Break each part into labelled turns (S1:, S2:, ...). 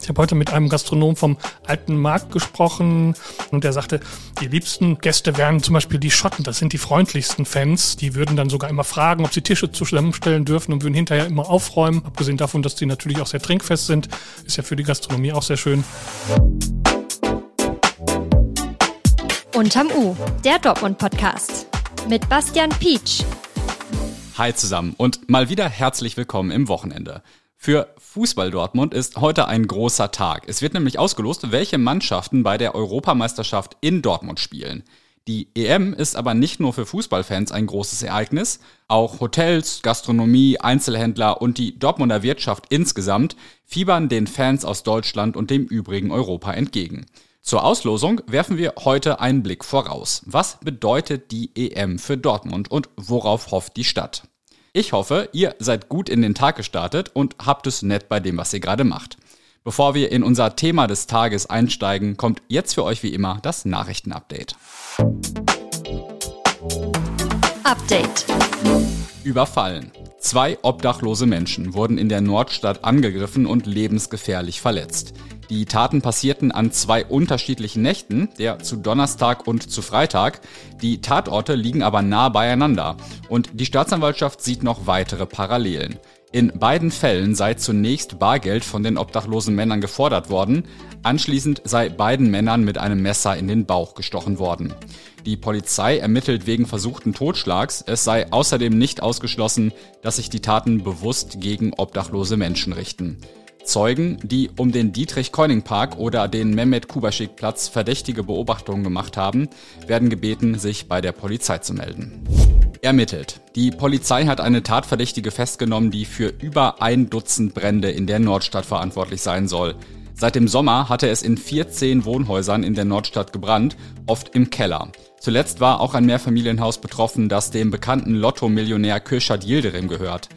S1: Ich habe heute mit einem Gastronom vom Alten Markt gesprochen und der sagte, die liebsten Gäste wären zum Beispiel die Schotten. Das sind die freundlichsten Fans. Die würden dann sogar immer fragen, ob sie Tische zusammenstellen dürfen und würden hinterher immer aufräumen. Abgesehen davon, dass die natürlich auch sehr trinkfest sind, ist ja für die Gastronomie auch sehr schön.
S2: Unterm U, der Dortmund-Podcast mit Bastian Pietsch.
S3: Hi zusammen und mal wieder herzlich willkommen im Wochenende. Für Fußball Dortmund ist heute ein großer Tag. Es wird nämlich ausgelost, welche Mannschaften bei der Europameisterschaft in Dortmund spielen. Die EM ist aber nicht nur für Fußballfans ein großes Ereignis, auch Hotels, Gastronomie, Einzelhändler und die Dortmunder Wirtschaft insgesamt fiebern den Fans aus Deutschland und dem übrigen Europa entgegen. Zur Auslosung werfen wir heute einen Blick voraus. Was bedeutet die EM für Dortmund und worauf hofft die Stadt? Ich hoffe, ihr seid gut in den Tag gestartet und habt es nett bei dem, was ihr gerade macht. Bevor wir in unser Thema des Tages einsteigen, kommt jetzt für euch wie immer das Nachrichtenupdate.
S2: Update.
S3: Überfallen. Zwei obdachlose Menschen wurden in der Nordstadt angegriffen und lebensgefährlich verletzt. Die Taten passierten an zwei unterschiedlichen Nächten, der zu Donnerstag und zu Freitag. Die Tatorte liegen aber nah beieinander und die Staatsanwaltschaft sieht noch weitere Parallelen. In beiden Fällen sei zunächst Bargeld von den obdachlosen Männern gefordert worden, anschließend sei beiden Männern mit einem Messer in den Bauch gestochen worden. Die Polizei ermittelt wegen versuchten Totschlags, es sei außerdem nicht ausgeschlossen, dass sich die Taten bewusst gegen obdachlose Menschen richten. Zeugen, die um den Dietrich-Keuning-Park oder den Mehmet-Kubaschik-Platz verdächtige Beobachtungen gemacht haben, werden gebeten, sich bei der Polizei zu melden. Ermittelt. Die Polizei hat eine Tatverdächtige festgenommen, die für über ein Dutzend Brände in der Nordstadt verantwortlich sein soll. Seit dem Sommer hatte es in 14 Wohnhäusern in der Nordstadt gebrannt, oft im Keller. Zuletzt war auch ein Mehrfamilienhaus betroffen, das dem bekannten Lotto-Millionär Kürşat Yildirim gehört.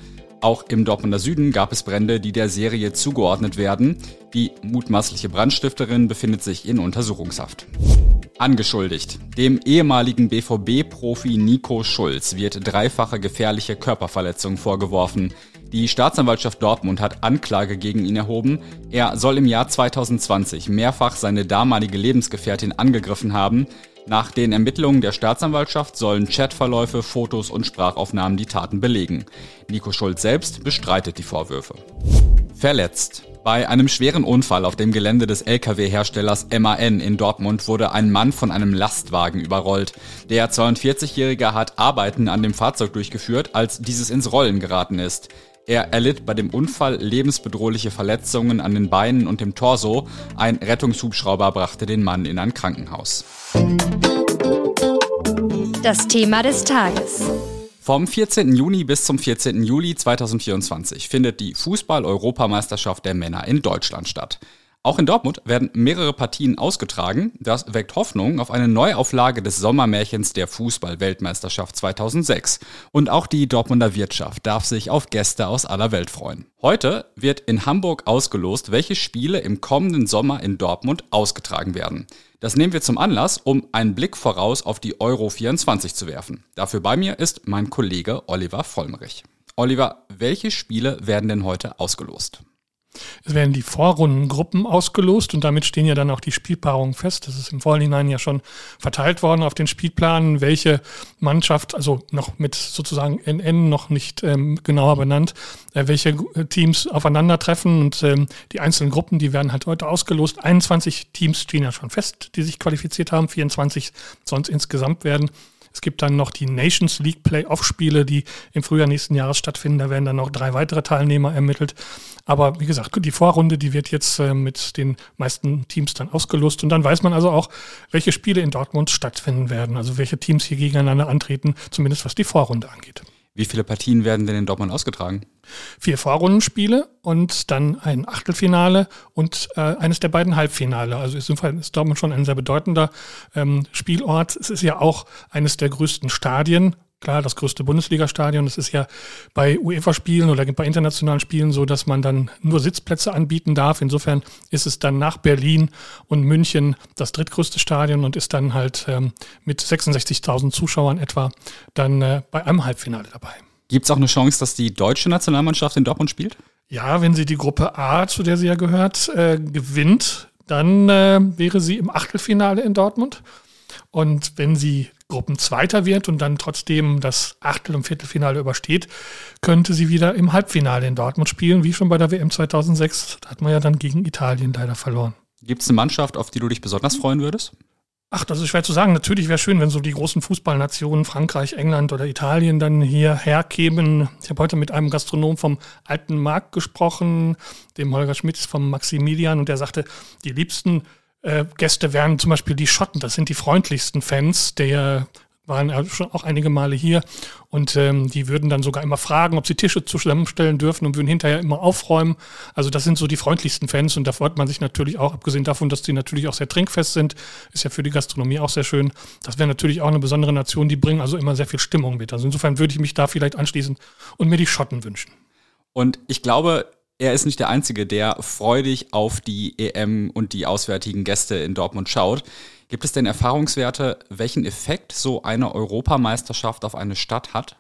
S3: Auch im Dortmunder Süden gab es Brände, die der Serie zugeordnet werden. Die mutmaßliche Brandstifterin befindet sich in Untersuchungshaft. Angeschuldigt. Dem ehemaligen BVB-Profi Nico Schulz wird dreifache gefährliche Körperverletzung vorgeworfen. Die Staatsanwaltschaft Dortmund hat Anklage gegen ihn erhoben. Er soll im Jahr 2020 mehrfach seine damalige Lebensgefährtin angegriffen haben. Nach den Ermittlungen der Staatsanwaltschaft sollen Chatverläufe, Fotos und Sprachaufnahmen die Taten belegen. Nico Schulz selbst bestreitet die Vorwürfe. Verletzt. Bei einem schweren Unfall auf dem Gelände des Lkw-Herstellers MAN in Dortmund wurde ein Mann von einem Lastwagen überrollt. Der 42-Jährige hat Arbeiten an dem Fahrzeug durchgeführt, als dieses ins Rollen geraten ist. Er erlitt bei dem Unfall lebensbedrohliche Verletzungen an den Beinen und dem Torso. Ein Rettungshubschrauber brachte den Mann in ein Krankenhaus.
S2: Das Thema des Tages.
S3: Vom 14. Juni bis zum 14. Juli 2024 findet die Fußball-Europameisterschaft der Männer in Deutschland statt. Auch in Dortmund werden mehrere Partien ausgetragen. Das weckt Hoffnung auf eine Neuauflage des Sommermärchens der Fußball-Weltmeisterschaft 2006. Und auch die Dortmunder Wirtschaft darf sich auf Gäste aus aller Welt freuen. Heute wird in Hamburg ausgelost, welche Spiele im kommenden Sommer in Dortmund ausgetragen werden. Das nehmen wir zum Anlass, um einen Blick voraus auf die Euro 24 zu werfen. Dafür bei mir ist mein Kollege Oliver Vollmerich. Oliver, welche Spiele werden denn heute ausgelost?
S1: Es werden die Vorrundengruppen ausgelost und damit stehen ja dann auch die Spielpaarungen fest. Das ist im Vorhinein ja schon verteilt worden auf den Spielplanen, welche Mannschaft, also noch mit sozusagen NN noch nicht ähm, genauer benannt, äh, welche Teams aufeinandertreffen und ähm, die einzelnen Gruppen, die werden halt heute ausgelost. 21 Teams stehen ja schon fest, die sich qualifiziert haben, 24 sonst insgesamt werden. Es gibt dann noch die Nations League Playoff-Spiele, die im Frühjahr nächsten Jahres stattfinden. Da werden dann noch drei weitere Teilnehmer ermittelt. Aber wie gesagt, die Vorrunde, die wird jetzt äh, mit den meisten Teams dann ausgelost. Und dann weiß man also auch, welche Spiele in Dortmund stattfinden werden. Also welche Teams hier gegeneinander antreten, zumindest was die Vorrunde angeht.
S3: Wie viele Partien werden denn in Dortmund ausgetragen?
S1: Vier Vorrundenspiele und dann ein Achtelfinale und äh, eines der beiden Halbfinale. Also ist, ist Dortmund schon ein sehr bedeutender ähm, Spielort. Es ist ja auch eines der größten Stadien klar, das größte Bundesligastadion. Das ist ja bei UEFA-Spielen oder bei internationalen Spielen so, dass man dann nur Sitzplätze anbieten darf. Insofern ist es dann nach Berlin und München das drittgrößte Stadion und ist dann halt ähm, mit 66.000 Zuschauern etwa dann äh, bei einem Halbfinale dabei.
S3: Gibt es auch eine Chance, dass die deutsche Nationalmannschaft in Dortmund spielt?
S1: Ja, wenn sie die Gruppe A, zu der sie ja gehört, äh, gewinnt, dann äh, wäre sie im Achtelfinale in Dortmund. Und wenn sie Gruppenzweiter wird und dann trotzdem das Achtel- und Viertelfinale übersteht, könnte sie wieder im Halbfinale in Dortmund spielen, wie schon bei der WM 2006. Da hat man ja dann gegen Italien leider verloren.
S3: Gibt es eine Mannschaft, auf die du dich besonders freuen würdest?
S1: Ach, das ist schwer zu sagen. Natürlich wäre schön, wenn so die großen Fußballnationen Frankreich, England oder Italien dann hierher kämen. Ich habe heute mit einem Gastronom vom Alten Markt gesprochen, dem Holger Schmidt vom Maximilian, und der sagte, die liebsten äh, Gäste wären zum Beispiel die Schotten. Das sind die freundlichsten Fans der waren ja schon auch einige Male hier und ähm, die würden dann sogar immer fragen, ob sie Tische zusammenstellen dürfen und würden hinterher immer aufräumen. Also das sind so die freundlichsten Fans und da freut man sich natürlich auch, abgesehen davon, dass die natürlich auch sehr trinkfest sind, ist ja für die Gastronomie auch sehr schön. Das wäre natürlich auch eine besondere Nation, die bringen also immer sehr viel Stimmung mit. Also insofern würde ich mich da vielleicht anschließen und mir die Schotten wünschen.
S3: Und ich glaube, er ist nicht der Einzige, der freudig auf die EM und die auswärtigen Gäste in Dortmund schaut. Gibt es denn Erfahrungswerte, welchen Effekt so eine Europameisterschaft auf eine Stadt hat?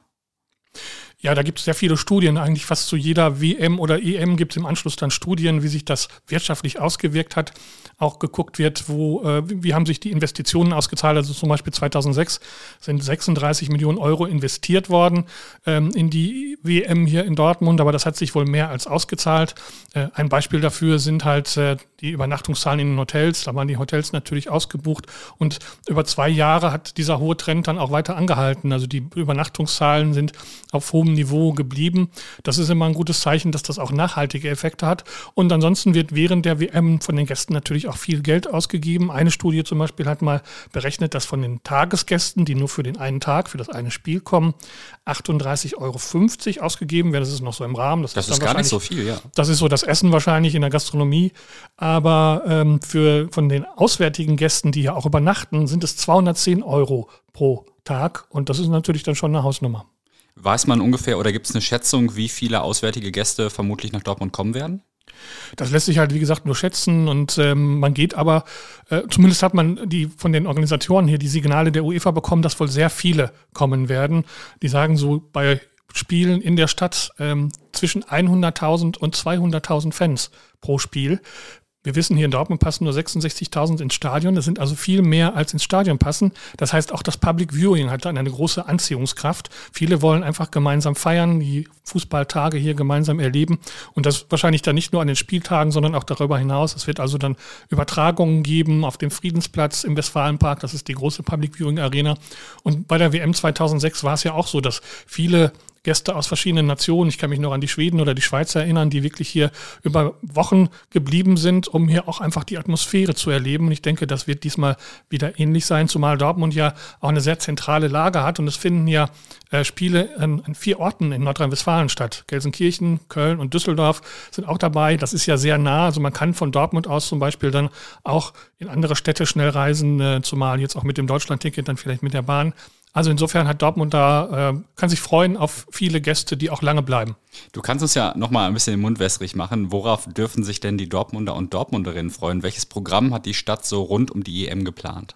S1: Ja, da gibt es sehr viele Studien. Eigentlich fast zu jeder WM oder EM gibt es im Anschluss dann Studien, wie sich das wirtschaftlich ausgewirkt hat. Auch geguckt wird, wo, äh, wie haben sich die Investitionen ausgezahlt. Also zum Beispiel 2006 sind 36 Millionen Euro investiert worden ähm, in die WM hier in Dortmund, aber das hat sich wohl mehr als ausgezahlt. Äh, ein Beispiel dafür sind halt äh, die Übernachtungszahlen in den Hotels. Da waren die Hotels natürlich ausgebucht und über zwei Jahre hat dieser hohe Trend dann auch weiter angehalten. Also die Übernachtungszahlen sind auf hohem Niveau geblieben. Das ist immer ein gutes Zeichen, dass das auch nachhaltige Effekte hat. Und ansonsten wird während der WM von den Gästen natürlich auch viel Geld ausgegeben. Eine Studie zum Beispiel hat mal berechnet, dass von den Tagesgästen, die nur für den einen Tag, für das eine Spiel kommen, 38,50 Euro ausgegeben werden. Das ist noch so im Rahmen.
S3: Das, das ist, ist gar nicht so viel, ja.
S1: Das ist so das Essen wahrscheinlich in der Gastronomie. Aber ähm, für, von den auswärtigen Gästen, die ja auch übernachten, sind es 210 Euro pro Tag. Und das ist natürlich dann schon eine Hausnummer.
S3: Weiß man ungefähr oder gibt es eine Schätzung, wie viele auswärtige Gäste vermutlich nach Dortmund kommen werden?
S1: Das lässt sich halt, wie gesagt, nur schätzen und ähm, man geht aber, äh, zumindest hat man die von den Organisatoren hier die Signale der UEFA bekommen, dass wohl sehr viele kommen werden. Die sagen so bei Spielen in der Stadt ähm, zwischen 100.000 und 200.000 Fans pro Spiel. Wir wissen, hier in Dortmund passen nur 66.000 ins Stadion. Das sind also viel mehr, als ins Stadion passen. Das heißt, auch das Public Viewing hat dann eine große Anziehungskraft. Viele wollen einfach gemeinsam feiern, die Fußballtage hier gemeinsam erleben. Und das wahrscheinlich dann nicht nur an den Spieltagen, sondern auch darüber hinaus. Es wird also dann Übertragungen geben auf dem Friedensplatz im Westfalenpark. Das ist die große Public Viewing Arena. Und bei der WM 2006 war es ja auch so, dass viele Gäste aus verschiedenen Nationen. Ich kann mich noch an die Schweden oder die Schweizer erinnern, die wirklich hier über Wochen geblieben sind, um hier auch einfach die Atmosphäre zu erleben. Und ich denke, das wird diesmal wieder ähnlich sein, zumal Dortmund ja auch eine sehr zentrale Lage hat. Und es finden ja äh, Spiele an, an, vier Orten in Nordrhein-Westfalen statt. Gelsenkirchen, Köln und Düsseldorf sind auch dabei. Das ist ja sehr nah. Also man kann von Dortmund aus zum Beispiel dann auch in andere Städte schnell reisen, äh, zumal jetzt auch mit dem Deutschlandticket, dann vielleicht mit der Bahn. Also insofern hat Dortmund da, äh, kann sich freuen auf viele Gäste, die auch lange bleiben.
S3: Du kannst uns ja nochmal ein bisschen den Mund wässrig machen. Worauf dürfen sich denn die Dortmunder und Dortmunderinnen freuen? Welches Programm hat die Stadt so rund um die EM geplant?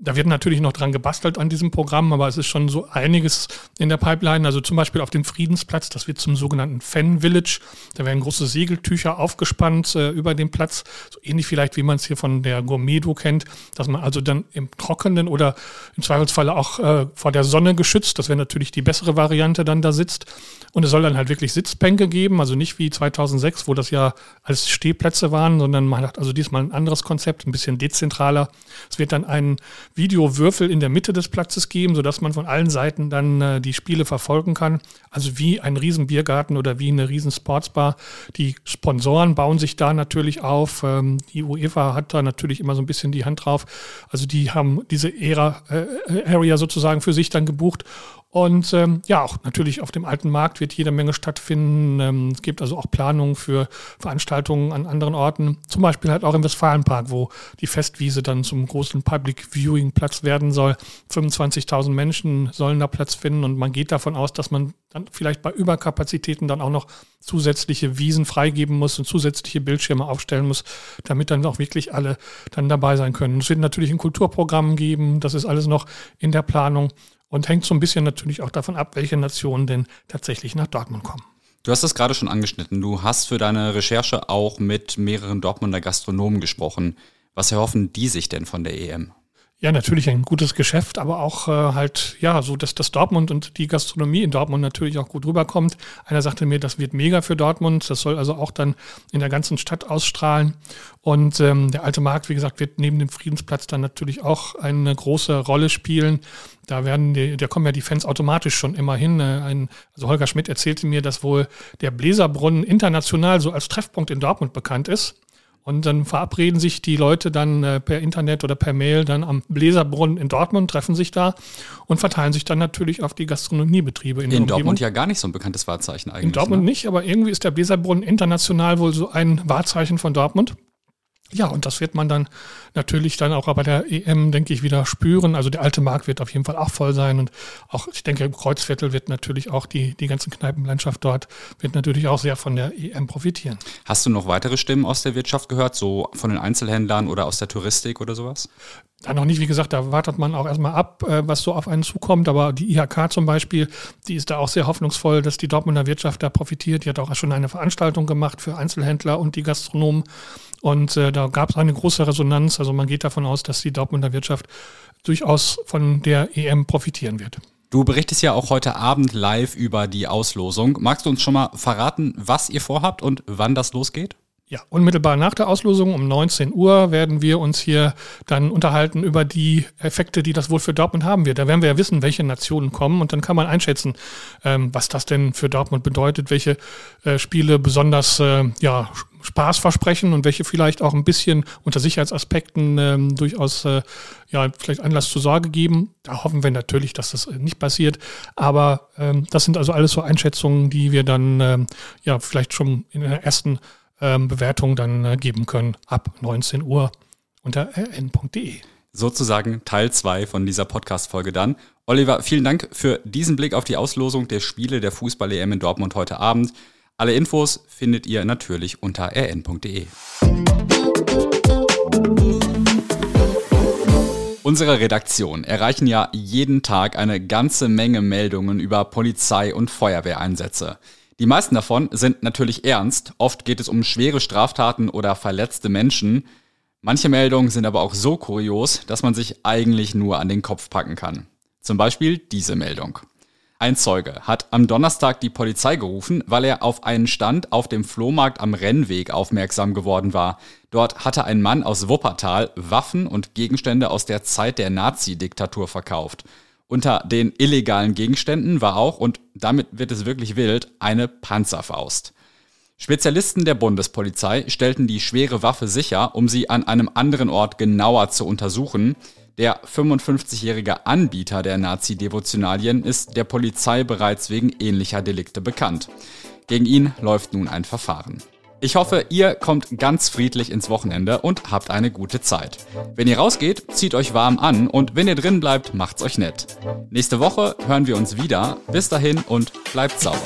S1: Da wird natürlich noch dran gebastelt an diesem Programm, aber es ist schon so einiges in der Pipeline. Also zum Beispiel auf dem Friedensplatz, das wird zum sogenannten Fan Village. Da werden große Segeltücher aufgespannt äh, über den Platz, so ähnlich vielleicht wie man es hier von der Gourmedo kennt, dass man also dann im Trockenen oder im Zweifelsfalle auch äh, vor der Sonne geschützt, das wäre natürlich die bessere Variante, dann da sitzt. Und es soll dann halt wirklich Sitzbänke geben, also nicht wie 2006, wo das ja als Stehplätze waren, sondern man hat also diesmal ein anderes Konzept, ein bisschen dezentraler. Es wird dann einen Videowürfel in der Mitte des Platzes geben, sodass man von allen Seiten dann äh, die Spiele verfolgen kann. Also wie ein Riesenbiergarten oder wie eine Riesensportsbar. Die Sponsoren bauen sich da natürlich auf. Ähm, die UEFA hat da natürlich immer so ein bisschen die Hand drauf. Also die haben diese Ära, äh, Area sozusagen für sich dann gebucht und ähm, ja, auch natürlich auf dem alten Markt wird jede Menge stattfinden. Ähm, es gibt also auch Planungen für Veranstaltungen an anderen Orten, zum Beispiel halt auch im Westfalenpark, wo die Festwiese dann zum großen Public Viewing Platz werden soll. 25.000 Menschen sollen da Platz finden und man geht davon aus, dass man dann vielleicht bei Überkapazitäten dann auch noch zusätzliche Wiesen freigeben muss und zusätzliche Bildschirme aufstellen muss, damit dann auch wirklich alle dann dabei sein können. Es wird natürlich ein Kulturprogramm geben, das ist alles noch in der Planung und hängt so ein bisschen natürlich auch davon ab, welche Nationen denn tatsächlich nach Dortmund kommen.
S3: Du hast es gerade schon angeschnitten. Du hast für deine Recherche auch mit mehreren Dortmunder Gastronomen gesprochen. Was erhoffen die sich denn von der EM?
S1: Ja, natürlich ein gutes Geschäft, aber auch äh, halt, ja, so, dass das Dortmund und die Gastronomie in Dortmund natürlich auch gut rüberkommt. Einer sagte mir, das wird mega für Dortmund. Das soll also auch dann in der ganzen Stadt ausstrahlen. Und ähm, der alte Markt, wie gesagt, wird neben dem Friedensplatz dann natürlich auch eine große Rolle spielen. Da werden die, da kommen ja die Fans automatisch schon immer hin. Äh, ein, also Holger Schmidt erzählte mir, dass wohl der Bläserbrunnen international so als Treffpunkt in Dortmund bekannt ist. Und dann verabreden sich die Leute dann äh, per Internet oder per Mail dann am Bläserbrunnen in Dortmund, treffen sich da und verteilen sich dann natürlich auf die Gastronomiebetriebe
S3: in, in Dortmund ja gar nicht so ein bekanntes Wahrzeichen eigentlich.
S1: In Dortmund ne? nicht, aber irgendwie ist der Bläserbrunnen international wohl so ein Wahrzeichen von Dortmund. Ja, und das wird man dann natürlich dann auch bei der EM, denke ich, wieder spüren. Also der alte Markt wird auf jeden Fall auch voll sein und auch, ich denke, im Kreuzviertel wird natürlich auch die, die ganze Kneipenlandschaft dort wird natürlich auch sehr von der EM profitieren.
S3: Hast du noch weitere Stimmen aus der Wirtschaft gehört, so von den Einzelhändlern oder aus der Touristik oder sowas?
S1: Da noch nicht, wie gesagt, da wartet man auch erstmal ab, äh, was so auf einen zukommt. Aber die IHK zum Beispiel, die ist da auch sehr hoffnungsvoll, dass die Dortmunder Wirtschaft da profitiert. Die hat auch schon eine Veranstaltung gemacht für Einzelhändler und die Gastronomen. Und äh, da gab es eine große Resonanz. Also man geht davon aus, dass die Dortmunder Wirtschaft durchaus von der EM profitieren wird.
S3: Du berichtest ja auch heute Abend live über die Auslosung. Magst du uns schon mal verraten, was ihr vorhabt und wann das losgeht?
S1: Ja, unmittelbar nach der Auslosung um 19 Uhr werden wir uns hier dann unterhalten über die Effekte, die das wohl für Dortmund haben wird. Da werden wir ja wissen, welche Nationen kommen und dann kann man einschätzen, ähm, was das denn für Dortmund bedeutet, welche äh, Spiele besonders äh, ja, Spaß versprechen und welche vielleicht auch ein bisschen unter Sicherheitsaspekten ähm, durchaus äh, ja vielleicht Anlass zur Sorge geben. Da hoffen wir natürlich, dass das nicht passiert. Aber ähm, das sind also alles so Einschätzungen, die wir dann ähm, ja vielleicht schon in der ersten ähm, Bewertung dann äh, geben können ab 19 Uhr unter rn.de.
S3: Sozusagen Teil 2 von dieser Podcast-Folge dann. Oliver, vielen Dank für diesen Blick auf die Auslosung der Spiele der Fußball-EM in Dortmund heute Abend. Alle Infos findet ihr natürlich unter rn.de. Unsere Redaktion erreichen ja jeden Tag eine ganze Menge Meldungen über Polizei- und Feuerwehreinsätze. Die meisten davon sind natürlich ernst. Oft geht es um schwere Straftaten oder verletzte Menschen. Manche Meldungen sind aber auch so kurios, dass man sich eigentlich nur an den Kopf packen kann. Zum Beispiel diese Meldung. Ein Zeuge hat am Donnerstag die Polizei gerufen, weil er auf einen Stand auf dem Flohmarkt am Rennweg aufmerksam geworden war. Dort hatte ein Mann aus Wuppertal Waffen und Gegenstände aus der Zeit der Nazi-Diktatur verkauft. Unter den illegalen Gegenständen war auch, und damit wird es wirklich wild, eine Panzerfaust. Spezialisten der Bundespolizei stellten die schwere Waffe sicher, um sie an einem anderen Ort genauer zu untersuchen. Der 55-jährige Anbieter der Nazi-Devotionalien ist der Polizei bereits wegen ähnlicher Delikte bekannt. Gegen ihn läuft nun ein Verfahren. Ich hoffe, ihr kommt ganz friedlich ins Wochenende und habt eine gute Zeit. Wenn ihr rausgeht, zieht euch warm an und wenn ihr drin bleibt, macht's euch nett. Nächste Woche hören wir uns wieder. Bis dahin und bleibt sauber.